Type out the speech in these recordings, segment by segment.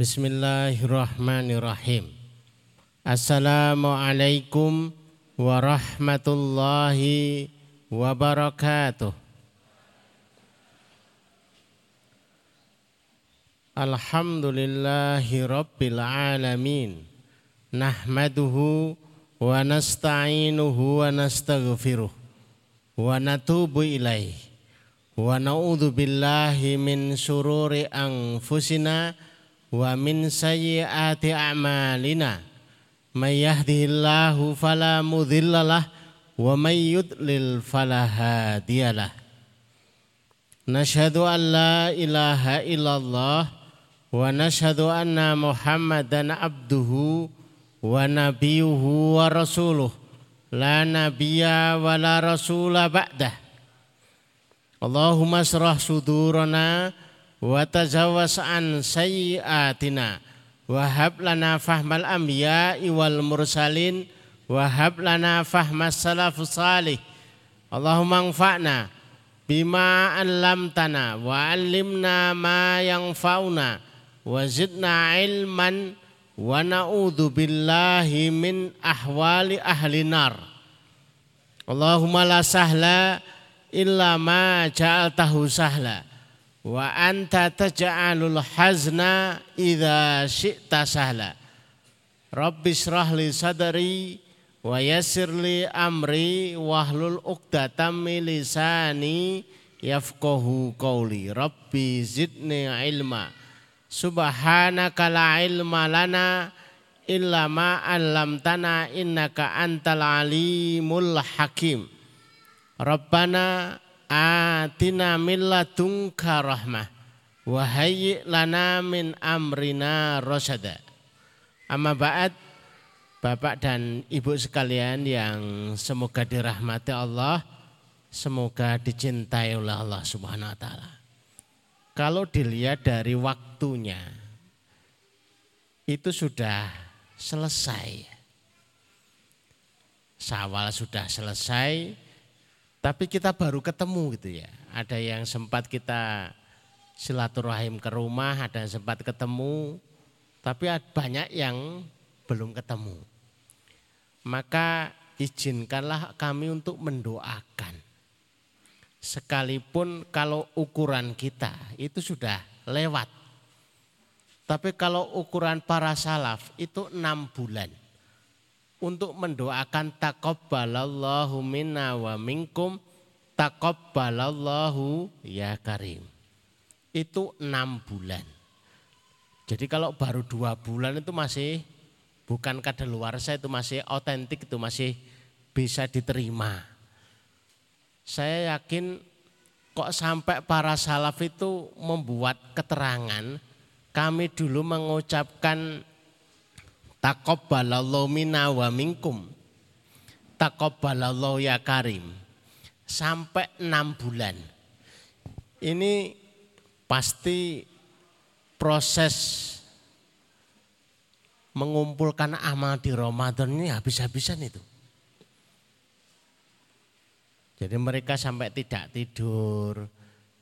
Bismillahirrahmanirrahim. Assalamualaikum warahmatullahi wabarakatuh. Alhamdulillahi rabbil alamin. Nahmaduhu wa nasta'inuhu wa nastaghfiruh wa natubu ilaih. Wa na'udzu billahi min syururi anfusina wa min sayyiati a'malina may yahdihillahu fala mudhillalah wa may yudlil fala hadiyalah nashhadu an la ilaha illallah wa nashhadu anna muhammadan abduhu wa nabiyuhu wa rasuluh. La nabiyya wa la rasula ba'dah. Allahumma syrah sudurana wa tajawaz an sayyiatina wa hab lana fahmal anbiya'i wal mursalin. Wa hab lana fahmas salafus salih. Allahumma anfa'na bima 'allamtana wa 'allimna ma yanfa'una. Wa zidna ilman wa na'udzu billahi min ahwali ahli nar. Allahumma la sahla illa ma ja'altahu sahla wa anta taj'alul hazna idza syi'ta sahla. Rabbi shrah li sadri wa yassir li amri wahlul 'uqdatam min lisani yafqahu qawli. Rabbi zidni ilma. Subhanaka la ilma lana illa ma 'allamtana innaka antal alimul hakim. Rabbana atina min ladunka rahmah wa hayyi lana min amrina rasyada. Amma ba'd Bapak dan Ibu sekalian yang semoga dirahmati Allah, semoga dicintai oleh Allah Subhanahu wa taala. Kalau dilihat dari waktunya itu sudah selesai. Sawal sudah selesai, tapi kita baru ketemu gitu ya. Ada yang sempat kita silaturahim ke rumah, ada yang sempat ketemu, tapi banyak yang belum ketemu. Maka izinkanlah kami untuk mendoakan. Sekalipun kalau ukuran kita itu sudah lewat. Tapi kalau ukuran para salaf itu enam bulan untuk mendoakan takabbalallahu minna wa minkum takabbalallahu ya karim. Itu enam bulan. Jadi kalau baru dua bulan itu masih bukan kadaluarsa itu masih otentik itu masih bisa diterima. Saya yakin kok sampai para salaf itu membuat keterangan kami dulu mengucapkan Takobbalallahu minna wa minkum. Takobbalallahu ya karim. Sampai enam bulan. Ini pasti proses mengumpulkan amal di Ramadan ini habis-habisan itu. Jadi mereka sampai tidak tidur,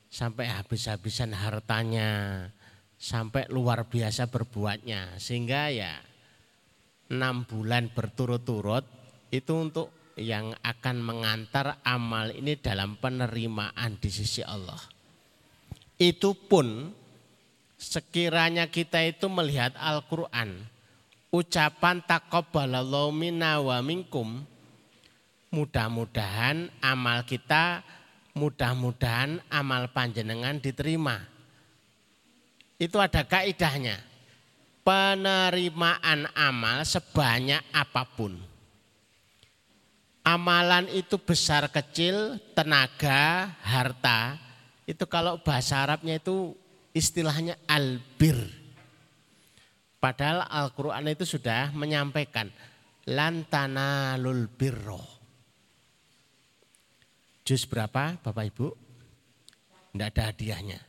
sampai habis-habisan hartanya, sampai luar biasa berbuatnya. Sehingga ya enam bulan berturut-turut itu untuk yang akan mengantar amal ini dalam penerimaan di sisi Allah. Itu pun sekiranya kita itu melihat Al-Quran, ucapan takobbalallahu minna wa minkum, mudah-mudahan amal kita, mudah-mudahan amal panjenengan diterima. Itu ada kaidahnya penerimaan amal sebanyak apa pun. Amalan itu besar kecil, tenaga, harta, itu kalau bahasa Arabnya itu istilahnya albir. Padahal Al-Quran itu sudah menyampaikan lantana lul birro. Jus berapa Bapak Ibu? Tidak ada hadiahnya.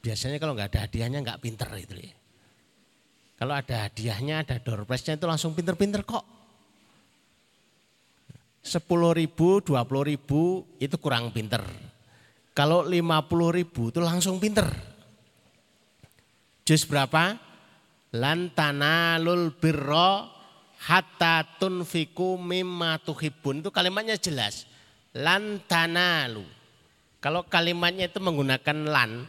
Biasanya kalau nggak ada hadiahnya nggak pinter itu ya. Kalau ada hadiahnya, ada door prize-nya itu langsung pinter-pinter kok. 10 ribu, 20 ribu itu kurang pinter. Kalau 50 ribu itu langsung pinter. Jus berapa? Lan tanalul birra hatta tunfiku mimma tuhibbun. Itu kalimatnya jelas. Lan tanalu. Kalau kalimatnya itu menggunakan lan,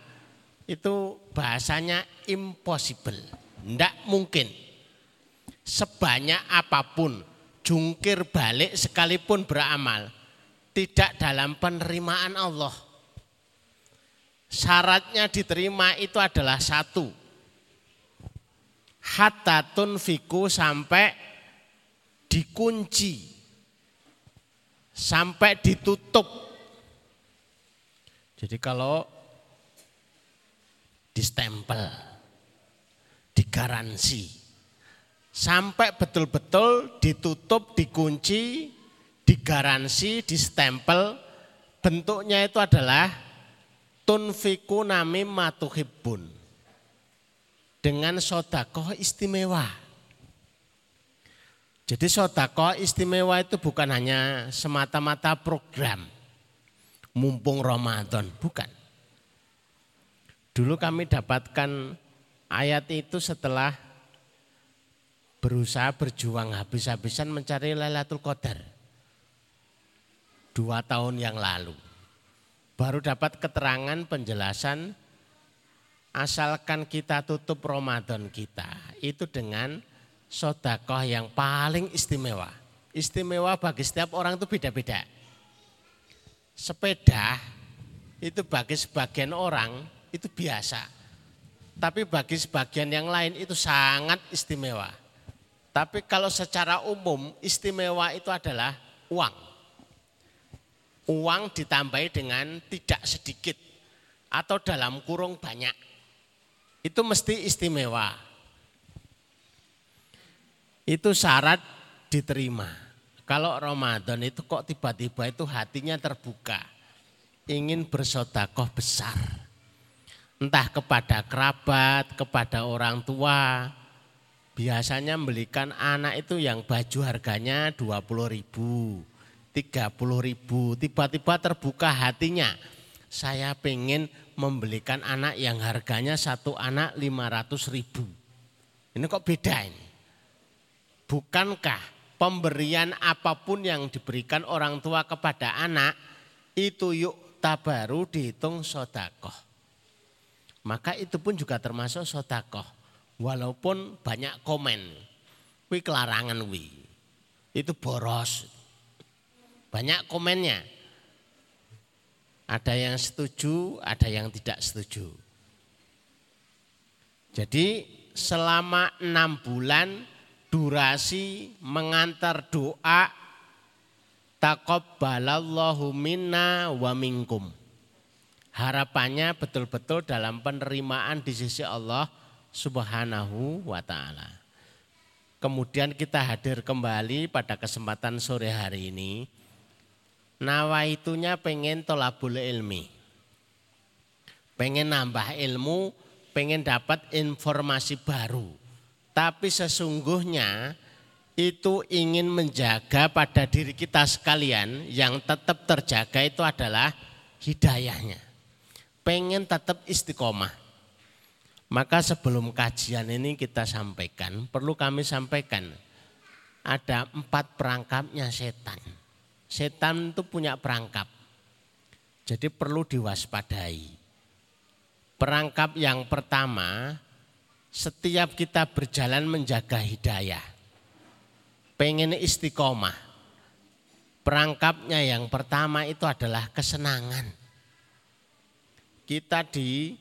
itu bahasanya impossible. Tidak mungkin. Sebanyak apa pun, jungkir balik sekalipun beramal. Tidak dalam penerimaan Allah. Syaratnya diterima itu adalah satu. Hatta tunfiku sampai dikunci. Sampai ditutup. Jadi kalau distempel, digaransi. Sampai betul-betul ditutup, dikunci, digaransi, distempel. Bentuknya itu adalah tunfiku nami matuhibbun. Dengan sodakoh istimewa. Jadi sodakoh istimewa itu bukan hanya semata-mata program. Mumpung Ramadan, bukan. Dulu kami dapatkan ayat itu setelah berusaha berjuang habis-habisan mencari Lailatul Qadar. Dua tahun yang lalu. Baru dapat keterangan penjelasan asalkan kita tutup Ramadan kita itu dengan sodakoh yang paling istimewa. Istimewa bagi setiap orang itu beda-beda. Sepeda itu bagi sebagian orang itu biasa. Tapi bagi sebagian yang lain itu sangat istimewa. Tapi kalau secara umum istimewa itu adalah uang. Uang ditambahi dengan tidak sedikit atau dalam kurung banyak. Itu mesti istimewa. Itu syarat diterima. Kalau Ramadan itu kok tiba-tiba itu hatinya terbuka. Ingin bersodakoh besar entah kepada kerabat, kepada orang tua. Biasanya membelikan anak itu yang baju harganya 20 ribu, 30 ribu. Tiba-tiba terbuka hatinya. Saya pengen membelikan anak yang harganya satu anak 500 ribu. Ini kok beda ini? Bukankah pemberian apa pun yang diberikan orang tua kepada anak itu yuk tabaru dihitung sodakoh maka itu pun juga termasuk sodakoh. Walaupun banyak komen, wi kelarangan wi, itu boros. Banyak komennya. Ada yang setuju, ada yang tidak setuju. Jadi selama enam bulan durasi mengantar doa takobbalallahu minna wa minkum. Harapannya betul-betul dalam penerimaan di sisi Allah Subhanahu wa taala. Kemudian kita hadir kembali pada kesempatan sore hari ini. Nawaitunya pengen tolabul ilmi. Pengen nambah ilmu, pengen dapat informasi baru. Tapi sesungguhnya itu ingin menjaga pada diri kita sekalian yang tetap terjaga itu adalah hidayahnya pengen tetap istiqomah. Maka sebelum kajian ini kita sampaikan, perlu kami sampaikan, ada empat perangkapnya setan. Setan itu punya perangkap, jadi perlu diwaspadai. Perangkap yang pertama, setiap kita berjalan menjaga hidayah, pengen istiqomah. Perangkapnya yang pertama itu adalah kesenangan kita di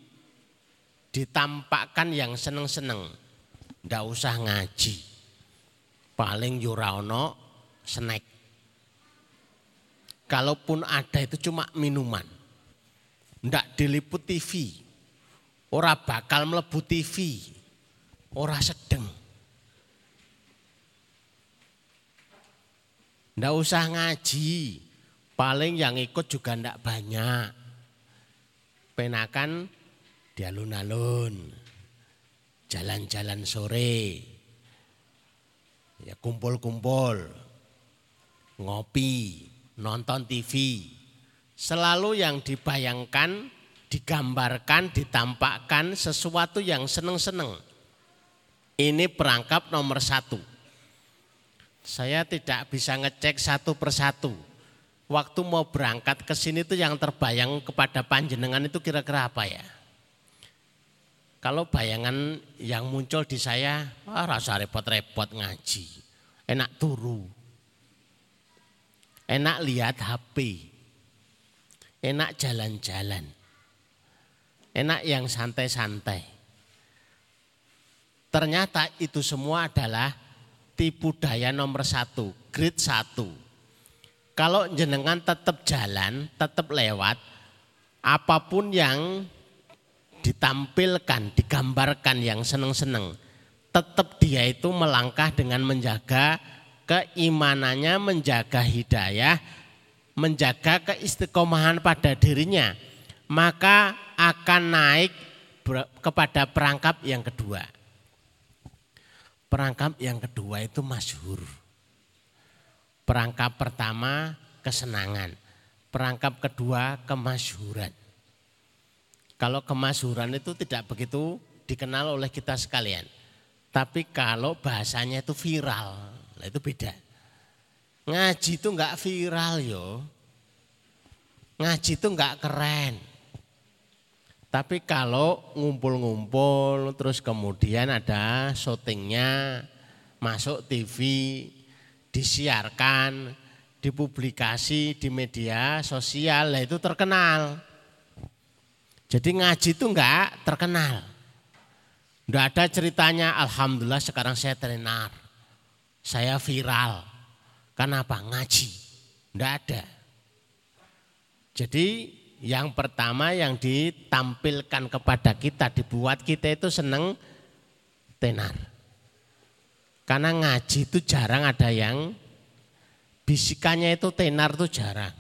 ditampakkan yang seneng-seneng. Ndak usah ngaji. Paling yuraono snack. Kalaupun ada itu cuma minuman. Ndak diliput TV. Ora bakal melebu TV. Ora sedeng. Ndak usah ngaji. Paling yang ikut juga ndak banyak penakan di alun-alun, jalan-jalan sore, ya kumpul-kumpul, ngopi, nonton TV. Selalu yang dibayangkan, digambarkan, ditampakkan sesuatu yang seneng-seneng. Ini perangkap nomor satu. Saya tidak bisa ngecek satu persatu. Waktu mau berangkat ke sini tuh yang terbayang kepada panjenengan itu kira-kira apa ya? Kalau bayangan yang muncul di saya, ah, rasa repot-repot ngaji. Enak turu. Enak lihat HP. Enak jalan-jalan. Enak yang santai-santai. Ternyata itu semua adalah tipu daya nomor satu, grade satu. Kalau jenengan tetap jalan, tetap lewat, apa pun yang ditampilkan, digambarkan yang seneng-seneng, tetap dia itu melangkah dengan menjaga keimanannya, menjaga hidayah, menjaga keistiqomahan pada dirinya, maka akan naik kepada perangkap yang kedua. Perangkap yang kedua itu masyhur. Perangkap pertama kesenangan. Perangkap kedua kemasyhuran. Kalau kemasyhuran itu tidak begitu dikenal oleh kita sekalian. Tapi kalau bahasanya itu viral, itu beda. Ngaji itu enggak viral yo. Ngaji itu enggak keren. Tapi kalau ngumpul-ngumpul terus kemudian ada syutingnya masuk TV, disiarkan, dipublikasi di media sosial, lah itu terkenal. Jadi ngaji itu enggak terkenal. Enggak ada ceritanya, Alhamdulillah sekarang saya tenar. Saya viral. Kenapa? Ngaji. Enggak ada. Jadi yang pertama yang ditampilkan kepada kita, dibuat kita itu seneng tenar. Karena ngaji itu jarang ada yang bisikannya itu tenar itu jarang.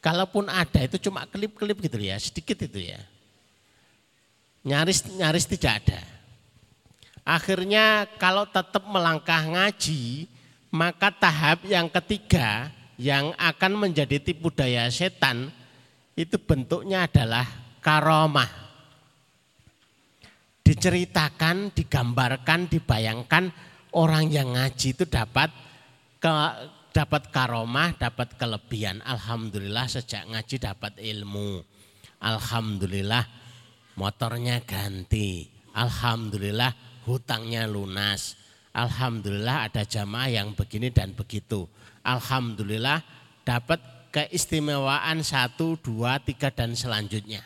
Kalaupun ada itu cuma klip-klip gitu ya, sedikit itu ya. Nyaris nyaris tidak ada. Akhirnya kalau tetap melangkah ngaji, maka tahap yang ketiga yang akan menjadi tipu daya setan itu bentuknya adalah karomah. Diceritakan, digambarkan, dibayangkan orang yang ngaji itu dapat ke, dapat karomah, dapat kelebihan. Alhamdulillah sejak ngaji dapat ilmu. Alhamdulillah motornya ganti. Alhamdulillah hutangnya lunas. Alhamdulillah ada jamaah yang begini dan begitu. Alhamdulillah dapat keistimewaan satu, dua, tiga dan selanjutnya.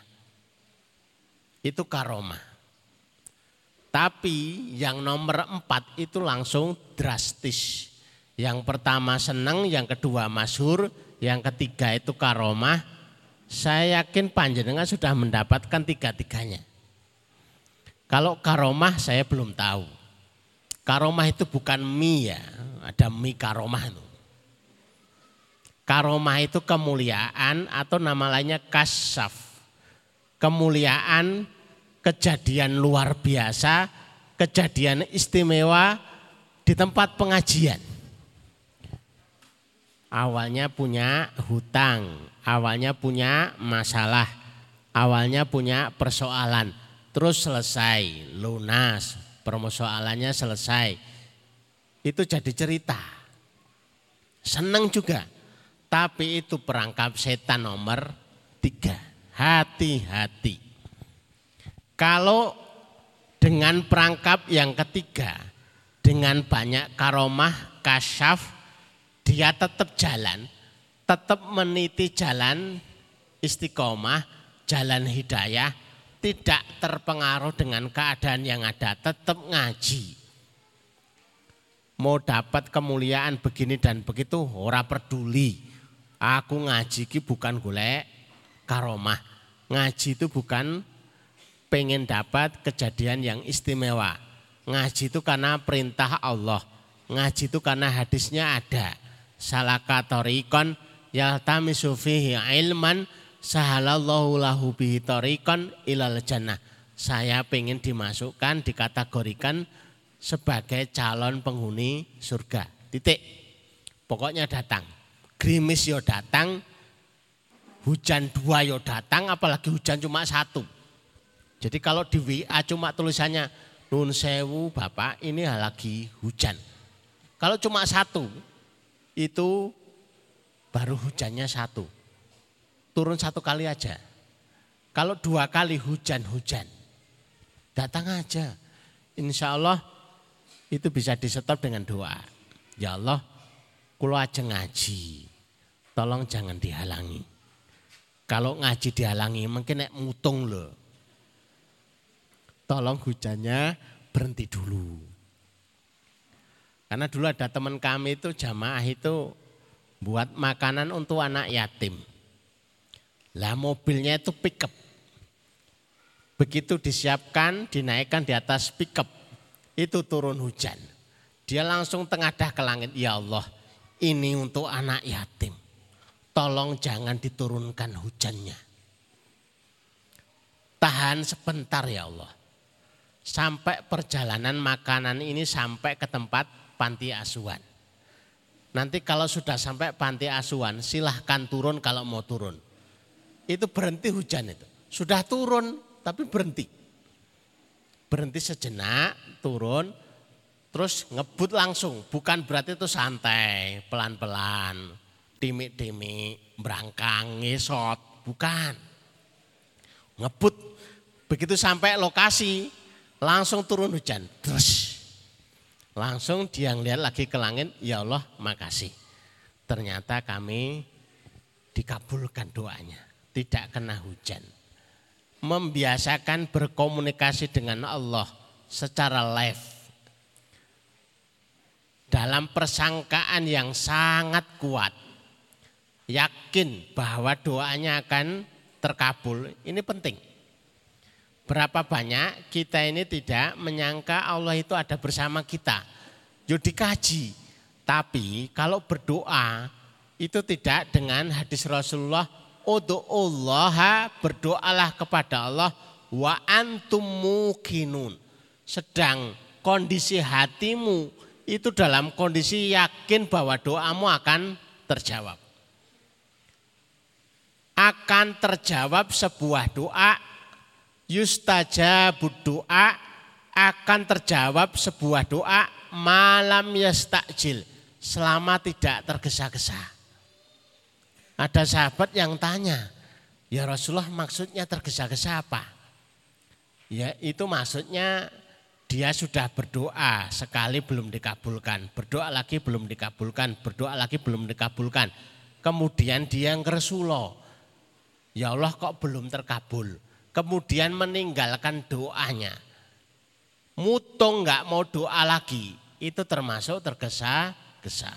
Itu karomah. Tapi yang nomor empat itu langsung drastis. Yang pertama senang, yang kedua masyhur, yang ketiga itu karomah. Saya yakin panjenengan sudah mendapatkan tiga-tiganya. Kalau karomah saya belum tahu. Karomah itu bukan mie ya, ada mie karomah itu. Karomah itu kemuliaan atau nama lainnya kasaf. Kemuliaan, kejadian luar biasa, kejadian istimewa di tempat pengajian. Awalnya punya hutang, awalnya punya masalah, awalnya punya persoalan, terus selesai, lunas, persoalannya selesai. Itu jadi cerita. Senang juga tapi itu perangkap setan nomor tiga. Hati-hati. Kalau dengan perangkap yang ketiga, dengan banyak karomah, kasyaf, dia tetap jalan, tetap meniti jalan istiqomah, jalan hidayah, tidak terpengaruh dengan keadaan yang ada, tetap ngaji. Mau dapat kemuliaan begini dan begitu, ora peduli Aku ngaji ki bukan golek karomah. Ngaji itu bukan pengen dapat kejadian yang istimewa. Ngaji itu karena perintah Allah. Ngaji itu karena hadisnya ada. Salaka torikon yaltamisu fihi ilman sahalallahu lahu bihi torikon ilal jannah. Saya pengen dimasukkan, dikategorikan sebagai calon penghuni surga. Titik. Pokoknya datang gerimis yo datang, hujan dua yo datang, apalagi hujan cuma satu. Jadi kalau di WA cuma tulisannya Nun sewu Bapak ini lagi hujan. Kalau cuma satu itu baru hujannya satu. Turun satu kali aja. Kalau dua kali hujan-hujan, datang aja. Insya Allah itu bisa disetop dengan doa. Ya Allah, kulo aja ngaji, tolong jangan dihalangi. Kalau ngaji dihalangi mungkin nek mutung loh. Tolong hujannya berhenti dulu. Karena dulu ada teman kami itu jamaah itu buat makanan untuk anak yatim. Lah mobilnya itu pickup. Begitu disiapkan, dinaikkan di atas pickup, itu turun hujan. Dia langsung tengadah ke langit, ya Allah ini untuk anak yatim. Tolong jangan diturunkan hujannya. Tahan sebentar ya Allah sampai perjalanan makanan ini sampai ke tempat panti asuhan. Nanti kalau sudah sampai panti asuhan silahkan turun kalau mau turun. Itu berhenti hujan itu. Sudah turun tapi berhenti. Berhenti sejenak, turun, terus ngebut langsung. Bukan berarti itu santai, pelan-pelan, dimik-dimik, berangkang, ngesot. Bukan. Ngebut. Begitu sampai lokasi, Langsung turun hujan. Terus. Langsung dia ngeliat lagi ke langit, ya Allah makasih. Ternyata kami dikabulkan doanya. Tidak kena hujan. Membiasakan berkomunikasi dengan Allah secara live. Dalam persangkaan yang sangat kuat. Yakin bahwa doanya akan terkabul. Ini penting. Berapa banyak kita ini tidak menyangka Allah itu ada bersama kita. Yo dikaji. Tapi kalau berdoa itu tidak dengan hadis Rasulullah Allah berdoalah kepada Allah wa antum mukinun. Sedang kondisi hatimu itu dalam kondisi yakin bahwa doamu akan terjawab. Akan terjawab sebuah doa yustaja doa akan terjawab sebuah doa malam yastakjil selama tidak tergesa-gesa. Ada sahabat yang tanya, ya Rasulullah maksudnya tergesa-gesa apa? Ya itu maksudnya dia sudah berdoa sekali belum dikabulkan, berdoa lagi belum dikabulkan, berdoa lagi belum dikabulkan. Kemudian dia ngeresulo, ya Allah kok belum terkabul kemudian meninggalkan doanya. Mutung nggak mau doa lagi, itu termasuk tergesa-gesa.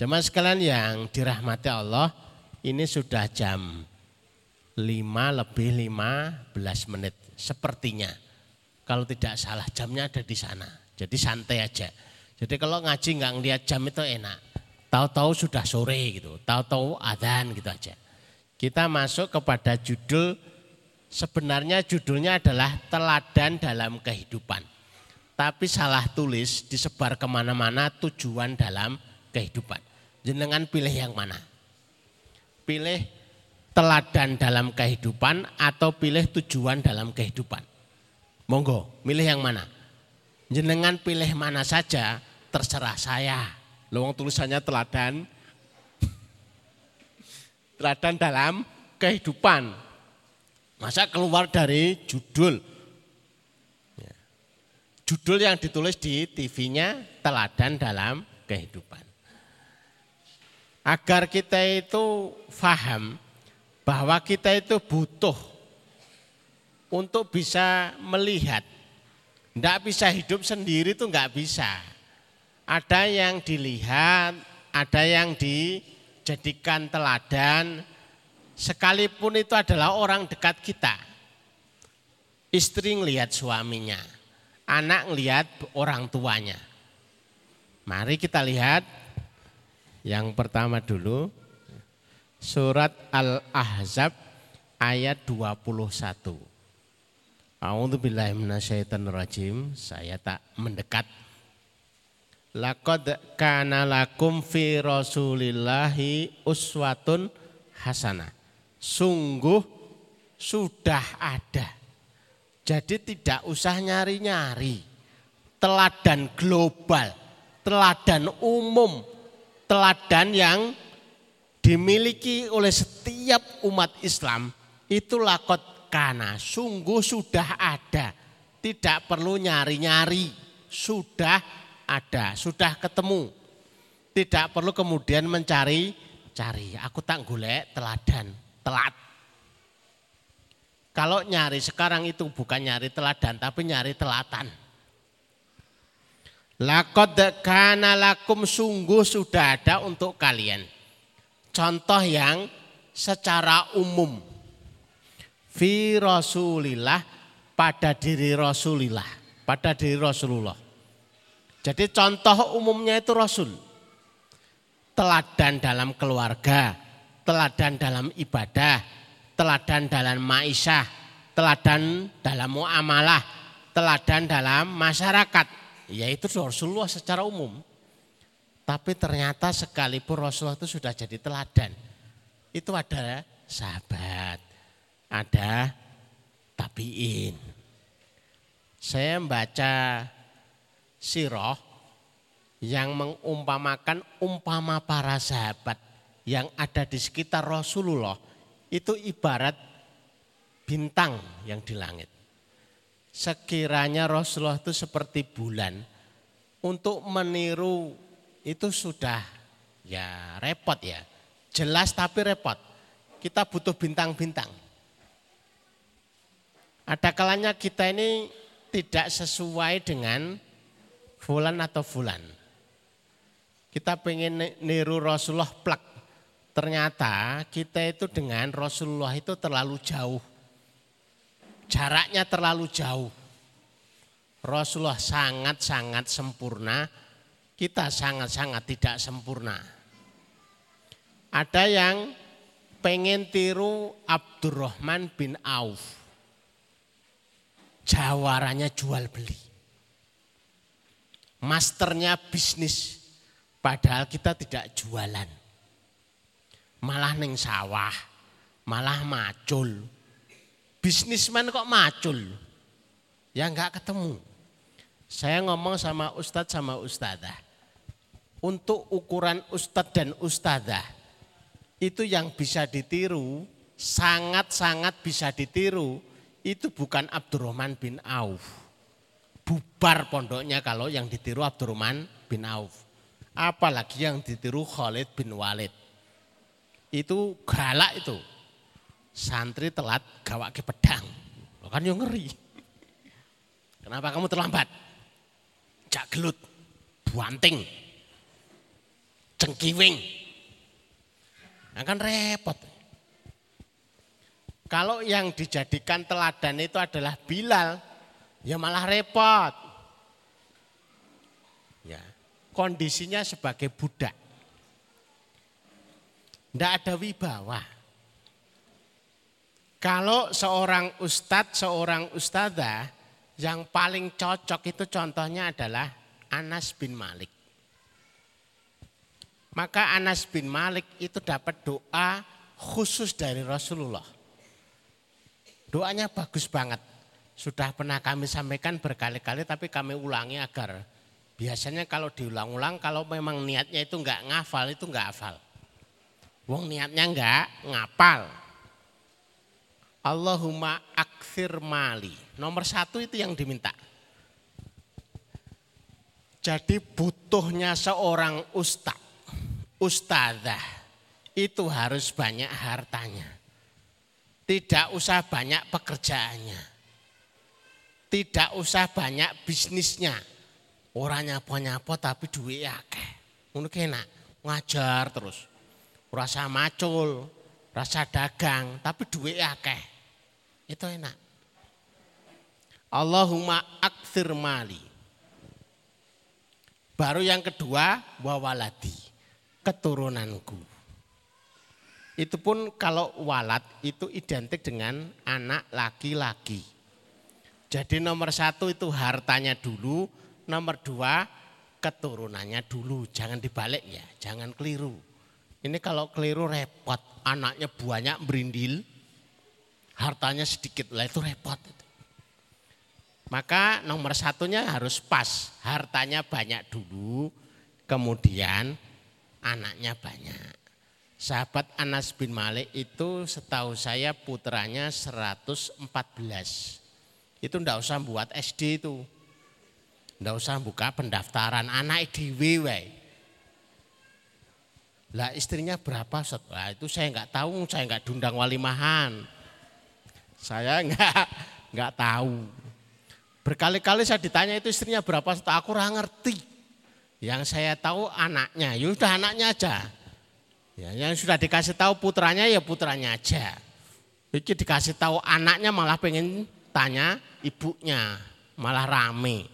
Jemaah sekalian yang dirahmati Allah, ini sudah jam 5 lebih 15 menit sepertinya. Kalau tidak salah jamnya ada di sana. Jadi santai aja. Jadi kalau ngaji nggak ngeliat jam itu enak. Tahu-tahu sudah sore gitu, tahu-tahu adzan gitu aja. Kita masuk kepada judul Sebenarnya judulnya adalah teladan dalam kehidupan. Tapi salah tulis disebar ke mana-mana tujuan dalam kehidupan. Jenengan pilih yang mana? Pilih teladan dalam kehidupan atau pilih tujuan dalam kehidupan? Monggo, milih yang mana? Jenengan pilih mana saja, terserah saya. Lowong tulisannya teladan. teladan dalam kehidupan. Masa keluar dari judul. Ya. Judul yang ditulis di TV-nya teladan dalam kehidupan. Agar kita itu faham bahwa kita itu butuh untuk bisa melihat. Tidak bisa hidup sendiri itu nggak bisa. Ada yang dilihat, ada yang dijadikan teladan, sekalipun itu adalah orang dekat kita. Istri ngelihat suaminya, anak ngelihat orang tuanya. Mari kita lihat yang pertama dulu surat Al-Ahzab ayat 21. A'udzubillahiminasyaitonirrajim. Saya tak mendekat. Laqad kana lakum fi Rasulillahi uswatun hasanah sungguh sudah ada Jadi tidak usah nyari-nyari. Teladan global, teladan umum, teladan yang dimiliki oleh setiap umat Islam itu lakot kana, sungguh sudah ada. Tidak perlu nyari-nyari, sudah ada, sudah ketemu. Tidak perlu kemudian mencari cari. Aku tak golek teladan, telat. Kalau nyari sekarang itu bukan nyari teladan tapi nyari telatan. Lakot kana lakum sungguh sudah ada untuk kalian. Contoh yang secara umum. Fi Rasulillah pada diri Rasulillah. Pada diri Rasulullah. Jadi contoh umumnya itu Rasul. Teladan dalam keluarga, teladan dalam ibadah, teladan dalam maisha, teladan dalam muamalah, teladan dalam masyarakat, yaitu Rasulullah secara umum. Tapi ternyata sekalipun Rasulullah itu sudah jadi teladan. Itu ada sahabat, ada tabiin. Saya membaca siroh yang mengumpamakan umpama para sahabat yang ada di sekitar Rasulullah itu ibarat bintang yang di langit. Sekiranya Rasulullah itu seperti bulan, untuk meniru itu sudah ya repot ya. Jelas tapi repot. Kita butuh bintang-bintang. Ada kalanya kita ini tidak sesuai dengan fulan atau fulan. Kita pengen niru Rasulullah plak Ternyata kita itu dengan Rasulullah itu terlalu jauh. Jaraknya terlalu jauh. Rasulullah sangat-sangat sempurna, kita sangat-sangat tidak sempurna. Ada yang pengen tiru Abdurrahman bin Auf. Jawarannya jual beli. Masternya bisnis, padahal kita tidak jualan malah neng sawah, malah macul. Bisnismen kok macul? Ya enggak ketemu. Saya ngomong sama ustadz sama ustadzah. Untuk ukuran ustadz dan ustadzah itu yang bisa ditiru, sangat-sangat bisa ditiru, itu bukan Abdurrahman bin Auf. Bubar pondoknya kalau yang ditiru Abdurrahman bin Auf. Apalagi yang ditiru Khalid bin Walid itu galak itu. Santri telat gawak ke pedang. Kan yang ngeri. Kenapa kamu terlambat? Jak gelut, buanting, cengkiwing. Nah kan repot. Kalau yang dijadikan teladan itu adalah Bilal, ya malah repot. Ya, kondisinya sebagai budak. Tidak ada wibawa. Kalau seorang ustadz, seorang ustadzah yang paling cocok itu contohnya adalah Anas bin Malik. Maka Anas bin Malik itu dapat doa khusus dari Rasulullah. Doanya bagus banget. Sudah pernah kami sampaikan berkali-kali tapi kami ulangi agar biasanya kalau diulang-ulang kalau memang niatnya itu enggak ngafal itu enggak hafal. Wong niatnya enggak ngapal. Allahumma aksir mali. Nomor satu itu yang diminta. Jadi butuhnya seorang ustad, ustadzah itu harus banyak hartanya. Tidak usah banyak pekerjaannya. Tidak usah banyak bisnisnya. Orangnya punya apa tapi duit ya Mungkin enak, ngajar terus rasa macul, rasa dagang, tapi duit akeh. Itu enak. Allahumma akthir mali. Baru yang kedua, wawaladi, keturunanku. Itu pun kalau walad itu identik dengan anak laki-laki. Jadi nomor satu itu hartanya dulu, nomor dua keturunannya dulu. Jangan dibalik ya, jangan keliru. Ini kalau keliru repot, anaknya banyak berindil, hartanya sedikit lah itu repot. Maka nomor satunya harus pas, hartanya banyak dulu, kemudian anaknya banyak. Sahabat Anas bin Malik itu setahu saya putranya 114. Itu ndak usah buat SD itu. Ndak usah buka pendaftaran anak di wae. Lah istrinya berapa Lah itu saya nggak tahu, saya nggak diundang walimahan. Saya nggak nggak tahu. Berkali-kali saya ditanya itu istrinya berapa, aku kurang ngerti. Yang saya tahu anaknya, ya udah anaknya aja. Ya, yang sudah dikasih tahu putranya ya putranya aja. Iki dikasih tahu anaknya malah pengen tanya ibunya, malah rame.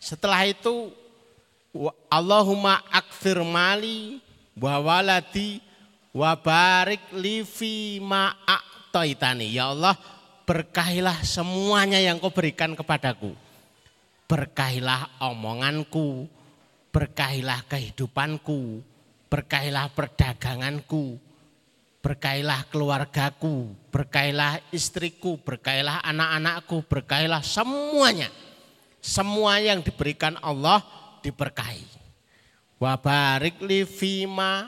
Setelah itu Allahumma akfir mali wa waladi wa barik li fi ma. Ya Allah, berkahilah semuanya yang kau berikan kepadaku. Berkahilah omonganku, berkahilah kehidupanku, berkailah perdaganganku, berkailah keluargaku, berkailah istriku, berkailah anak-anakku, berkailah semuanya. Semua yang diberikan Allah diberkahi. Wa barik li fima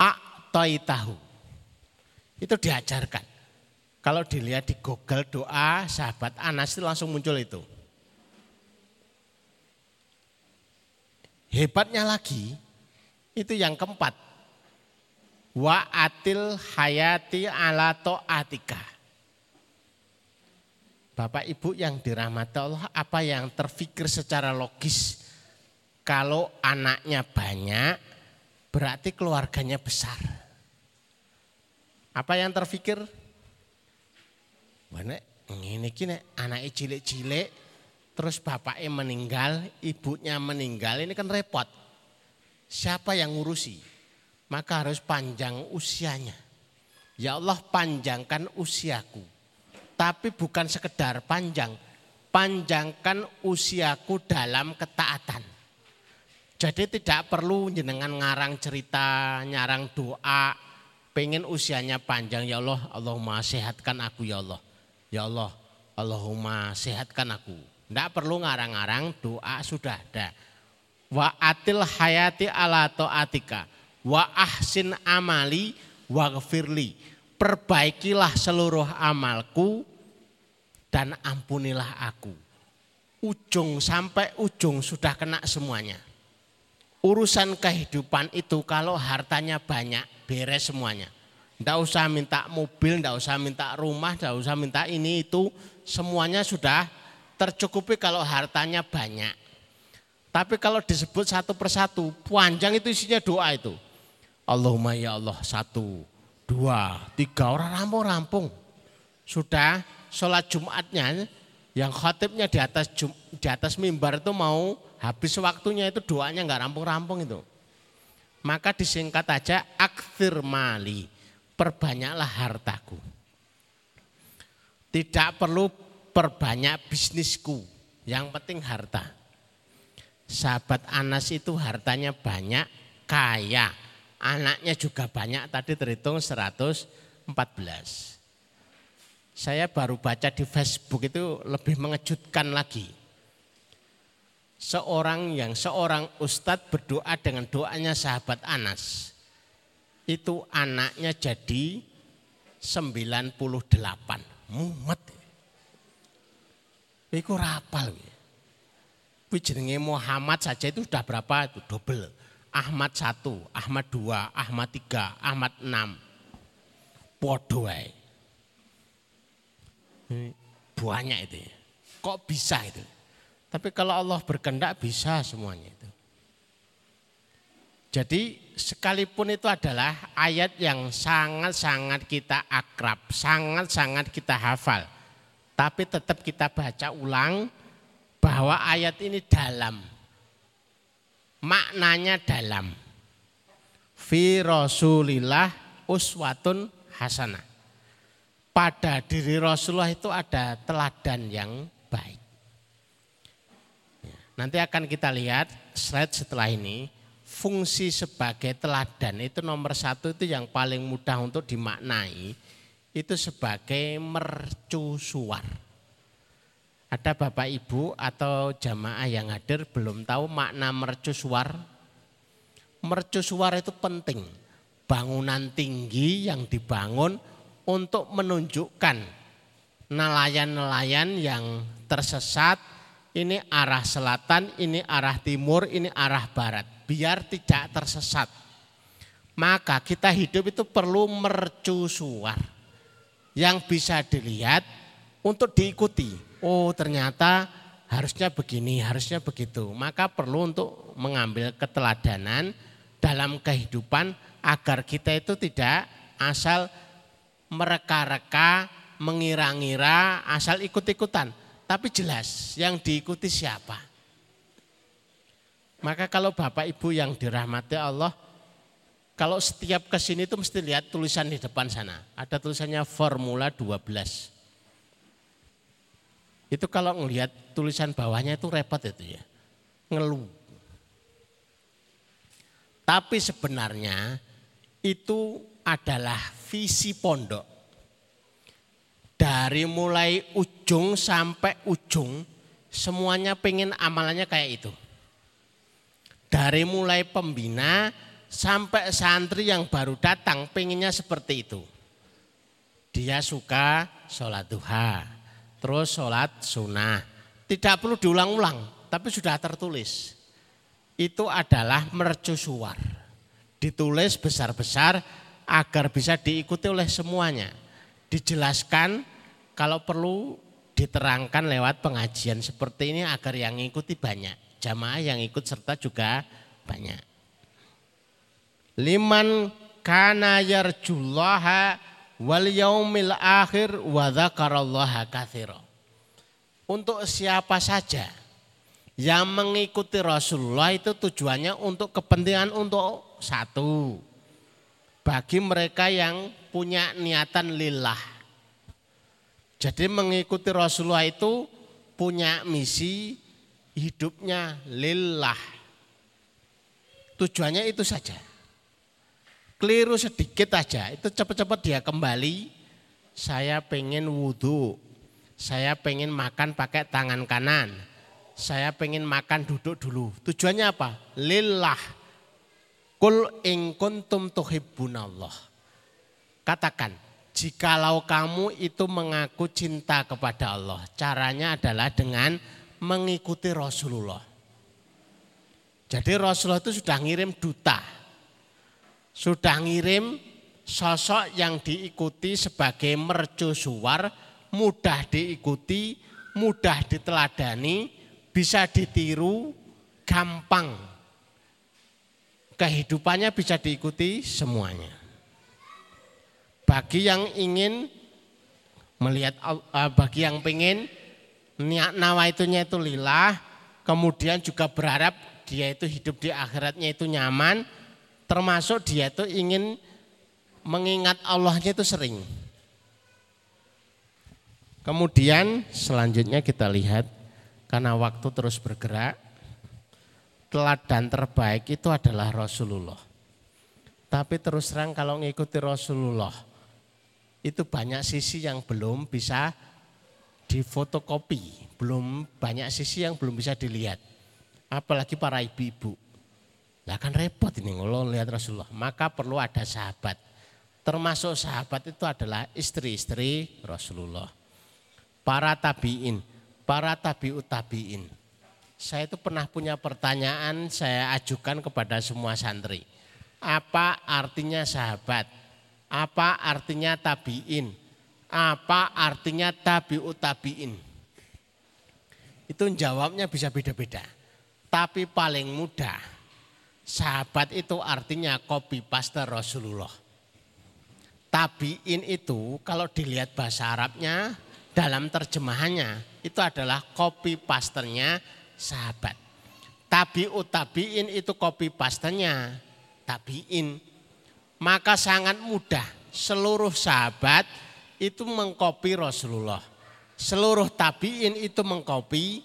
a'taitahu. Itu diajarkan. Kalau dilihat di Google doa sahabat Anas itu langsung muncul itu. Hebatnya lagi, itu yang keempat. Wa atil hayati ala to'atika. Bapak Ibu yang dirahmati Allah, apa yang terfikir secara logis kalau anaknya banyak berarti keluarganya besar. Apa yang terfikir? Mana ini kini anaknya cilik-cilik terus bapaknya meninggal, ibunya meninggal, ini kan repot. Siapa yang ngurusi? Maka harus panjang usianya. Ya Allah panjangkan usiaku. Tapi bukan sekedar panjang. Panjangkan usiaku dalam ketaatan. Jadi tidak perlu jenengan ngarang cerita, nyarang doa. Pengen usianya panjang ya Allah. Allahumma sehatkan aku ya Allah. Ya Allah Allahumma sehatkan aku. Tidak perlu ngarang-ngarang doa sudah ada wa atil hayati ala taatika wa ahsin amali wa gfirli perbaikilah seluruh amalku dan ampunilah aku ujung sampai ujung sudah kena semuanya urusan kehidupan itu kalau hartanya banyak beres semuanya tidak usah minta mobil, tidak usah minta rumah, tidak usah minta ini itu semuanya sudah tercukupi kalau hartanya banyak. Tapi kalau disebut satu persatu, panjang itu isinya doa itu. Allahumma ya Allah satu, dua, tiga orang rampung-rampung. Sudah sholat Jumatnya yang khatibnya di atas di atas mimbar itu mau habis waktunya itu doanya nggak rampung-rampung itu. Maka disingkat aja akthir mali, perbanyaklah hartaku. Tidak perlu perbanyak bisnisku, yang penting harta sahabat Anas itu hartanya banyak, kaya. Anaknya juga banyak, tadi terhitung 114. Saya baru baca di Facebook itu lebih mengejutkan lagi. Seorang yang seorang ustadz berdoa dengan doanya sahabat Anas. Itu anaknya jadi 98. Mumet. Iku rapal. Jenenge Muhammad saja itu sudah berapa itu double. Ahmad satu, Ahmad dua, Ahmad tiga, Ahmad enam. Podo wae. Banyak itu. Ya. Kok bisa itu? Tapi kalau Allah berkehendak bisa semuanya itu. Jadi sekalipun itu adalah ayat yang sangat-sangat kita akrab, sangat-sangat kita hafal. Tapi tetap kita baca ulang bahwa ayat ini dalam. Maknanya dalam. Fi Rasulillah uswatun hasanah. Pada diri Rasulullah itu ada teladan yang baik. Ya, nanti akan kita lihat slide setelah ini. Fungsi sebagai teladan itu nomor satu itu yang paling mudah untuk dimaknai. Itu sebagai mercusuar Ada Bapak Ibu atau jamaah yang hadir belum tahu makna mercusuar? Mercusuar itu penting. Bangunan tinggi yang dibangun untuk menunjukkan nelayan-nelayan yang tersesat, ini arah selatan, ini arah timur, ini arah barat. Biar tidak tersesat. Maka kita hidup itu perlu mercusuar. Yang bisa dilihat untuk diikuti. Oh ternyata harusnya begini, harusnya begitu. Maka perlu untuk mengambil keteladanan dalam kehidupan agar kita itu tidak asal mereka-reka, mengira-ngira, asal ikut-ikutan. Tapi jelas yang diikuti siapa. Maka kalau Bapak Ibu yang dirahmati Allah, kalau setiap ke sini itu mesti lihat tulisan di depan sana. Ada tulisannya Formula 12. Itu kalau ngelihat tulisan bawahnya itu repot itu ya. Ngeluh. Tapi sebenarnya itu adalah visi pondok. Dari mulai ujung sampai ujung semuanya pengen amalannya kayak itu. Dari mulai pembina sampai santri yang baru datang pengennya seperti itu. Dia suka sholat duha, terus sholat sunnah. Tidak perlu diulang-ulang, tapi sudah tertulis. Itu adalah mercusuar. Ditulis besar-besar agar bisa diikuti oleh semuanya. Dijelaskan kalau perlu diterangkan lewat pengajian seperti ini agar yang ikuti banyak. Jamaah yang ikut serta juga banyak. Liman kana yarjullaha wal yaumil akhir wa dzakarallaha katsira. Untuk siapa saja yang mengikuti Rasulullah itu tujuannya untuk kepentingan untuk satu bagi mereka yang punya niatan lillah. Jadi mengikuti Rasulullah itu punya misi hidupnya lillah. Tujuannya itu saja. Keliru sedikit aja, itu cepat-cepat dia kembali. Saya pengen wudhu, saya pengen makan pakai tangan kanan, saya pengen makan duduk dulu. Tujuannya apa? Lillah Kul ing kuntum tuhibbunallah. Katakan, jikalau kamu itu mengaku cinta kepada Allah, caranya adalah dengan mengikuti Rasulullah. Jadi Rasulullah itu sudah ngirim duta. Sudah ngirim sosok yang diikuti sebagai mercusuar, mudah diikuti, mudah diteladani, bisa ditiru, gampang kehidupannya bisa diikuti semuanya. Bagi yang ingin melihat, eh, bagi yang pengen niat nawaitunya itu lillah, kemudian juga berharap dia itu hidup di akhiratnya itu nyaman, termasuk dia itu ingin mengingat Allahnya itu sering. Kemudian selanjutnya kita lihat karena waktu terus bergerak, teladan terbaik itu adalah Rasulullah. Tapi terus terang kalau ngikuti Rasulullah, itu banyak sisi yang belum bisa difotokopi, belum banyak sisi yang belum bisa dilihat. Apalagi para ibu-ibu. Lah kan repot ini kalau lihat Rasulullah. Maka perlu ada sahabat. Termasuk sahabat itu adalah istri-istri Rasulullah. Para tabiin, para tabiut tabiin saya itu pernah punya pertanyaan saya ajukan kepada semua santri. Apa artinya sahabat? Apa artinya tabiin? Apa artinya tabiut tabiin? Itu jawabnya bisa beda-beda. Tapi paling mudah, sahabat itu artinya copy paste Rasulullah. Tabiin itu kalau dilihat bahasa Arabnya dalam terjemahannya itu adalah copy pasternya sahabat. Tabiut tabiin itu kopi pastanya tabiin. Maka sangat mudah seluruh sahabat itu mengkopi Rasulullah. Seluruh tabiin itu mengkopi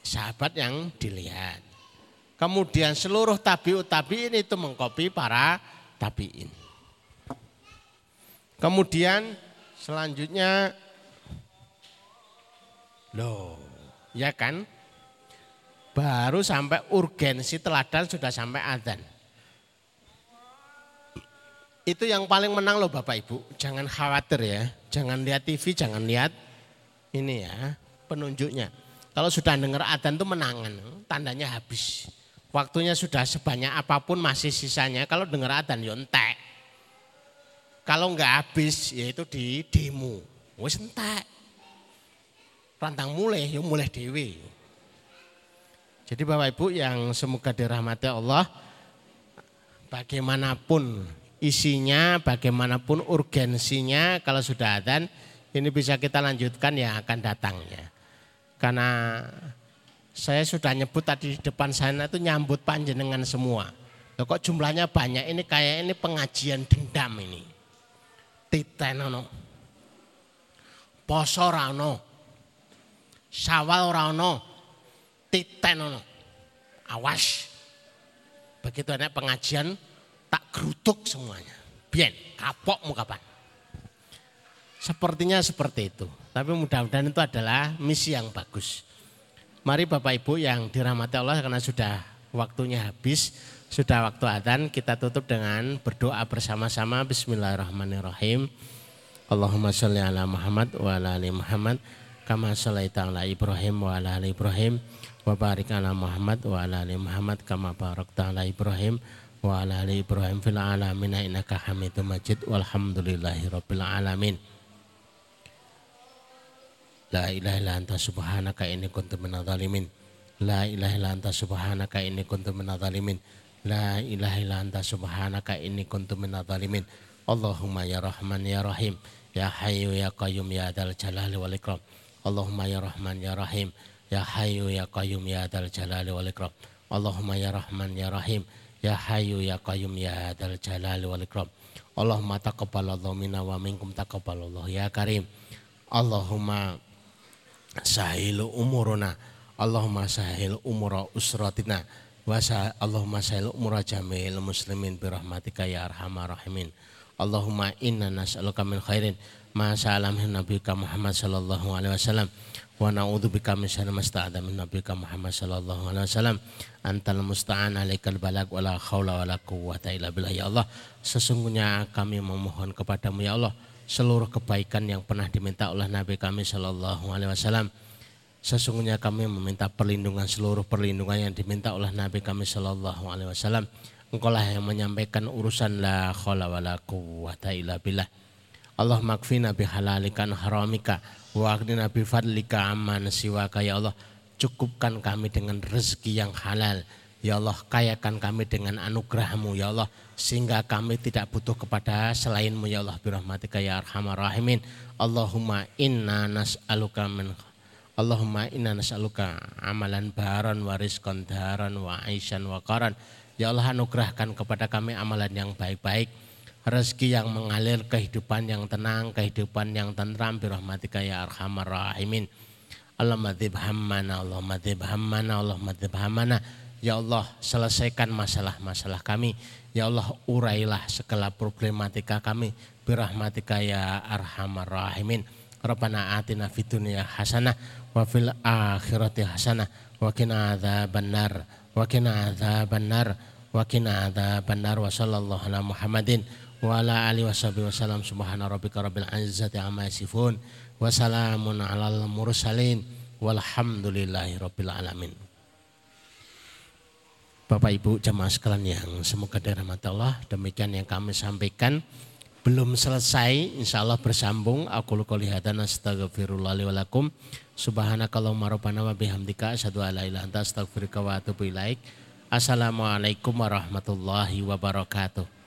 sahabat yang dilihat. Kemudian seluruh tabiut tabiin itu mengkopi para tabiin. Kemudian selanjutnya Loh, ya kan? Baru sampai urgensi teladan sudah sampai adzan. Itu yang paling menang loh Bapak Ibu. Jangan khawatir ya. Jangan lihat TV, jangan lihat ini ya penunjuknya. Kalau sudah dengar adzan itu menangan, tandanya habis. Waktunya sudah sebanyak apa pun masih sisanya. Kalau dengar adzan ya entek. Kalau enggak habis ya itu di demo. Wes entek. Rantang mulai ya mulai dewi. Jadi Bapak Ibu yang semoga dirahmati Allah bagaimanapun isinya, bagaimanapun urgensinya kalau sudah adzan ini bisa kita lanjutkan yang akan datang ya. Karena saya sudah nyebut tadi di depan sana itu nyambut panjenengan semua. Loh kok jumlahnya banyak ini kayak ini pengajian dendam ini. Titenono. Poso rano. Sawal rano. Titenono. Awas. Begitu ada pengajian tak gerutuk semuanya. Bien, kapok mau kapan. Sepertinya seperti itu. Tapi mudah-mudahan itu adalah misi yang bagus. Mari Bapak Ibu yang dirahmati Allah karena sudah waktunya habis, sudah waktu adzan, kita tutup dengan berdoa bersama-sama Bismillahirrahmanirrahim. Allahumma sholli ala Muhammad wa ala ali Muhammad kama shallaita ala Ibrahim wa ala ali Ibrahim wa barik ala Muhammad wa ala ali Muhammad kama barakta ala Ibrahim wa ala ali Ibrahim fil alamin innaka Hamidum Majid walhamdulillahi rabbil alamin. La ilaha illa anta subhanaka inni kuntu minadh. La ilaha illa anta subhanaka inni kuntu minadh. La ilaha illa anta subhanaka inni kuntu minadh. Allahumma ya Rahman ya Rahim. Ya Hayyu ya Qayyum ya Dzal Jalali wal Ikram. Allahumma ya Rahman ya Rahim. Ya Hayyu ya Qayyum ya Dzal Jalali wal Ikram. Allahumma ya Rahman ya Rahim. Ya Hayyu ya Qayyum ya Dzal Jalali wal Ikram. Allahumma taqabbalallahu minna wa minkum taqabbalallahu ya Karim. Allahumma sahilu umuruna. Allahumma sahil umura usratina. Wa Allahumma sahil umura jamil muslimin birahmatika ya arhamar rahimin. Allahumma inna nas'aluka min khairin ma sa'alam nabiyika Muhammad sallallahu alaihi wasallam. Wa na'udzu bika min syarri ma sta'adha min Muhammad sallallahu alaihi wasallam. Antal musta'an alaikal balag wala haula wala quwwata illa billah. Ya Allah sesungguhnya kami memohon kepadamu ya Allah seluruh kebaikan yang pernah diminta oleh Nabi kami sallallahu alaihi wasallam. Sesungguhnya kami meminta perlindungan seluruh perlindungan yang diminta oleh Nabi kami sallallahu alaihi wasallam. Engkau lah yang menyampaikan urusan la khawla wa la quwwata illa billah. Allah makfina bihalalikan haramika wa aghnina bi fadlika amman siwaka ya Allah. Cukupkan kami dengan rezeki yang halal. Ya Allah, kayakan kami dengan anugerahmu ya Allah. Sehingga kami tidak butuh kepada selainmu ya Allah. Birahmatika ya arhamar rahimin. Allahumma inna nas'aluka min Allahumma inna nas'aluka amalan baran wa rizqan daran wa aisyan wa qaran. Ya Allah anugerahkan kepada kami amalan yang baik-baik. Rezeki yang mengalir, kehidupan yang tenang, kehidupan yang tentram. Birahmatika ya arhamar rahimin. Allah madhib hammana, Allah madhib hammana, Allah madhib hammana. Ya Allah selesaikan masalah-masalah kami. Ya Allah urailah segala problematika kami. Birahmatika ya arhamar rahimin. Rabbana atina fid dunya hasanah wa fil akhirati hasanah wa qina adzabannar wa qina adzabannar wa qina adzabannar wa sallallahu ala Muhammadin wa ala alihi washabihi wasallam subhana rabbika rabbil izzati amma yasifun. Wa salamun alal mursalin. Walhamdulillahi rabbil alamin. Bapak Ibu jamaah sekalian yang semoga dirahmati Allah demikian yang kami sampaikan belum selesai insya Allah bersambung. Aku qouli hadza astaghfirullah li wa lakum. Subhanakallahumma rabbana wa bihamdika asyhadu an la ilaha illa anta astaghfiruka wa atubu ilaik. Assalamualaikum warahmatullahi wabarakatuh.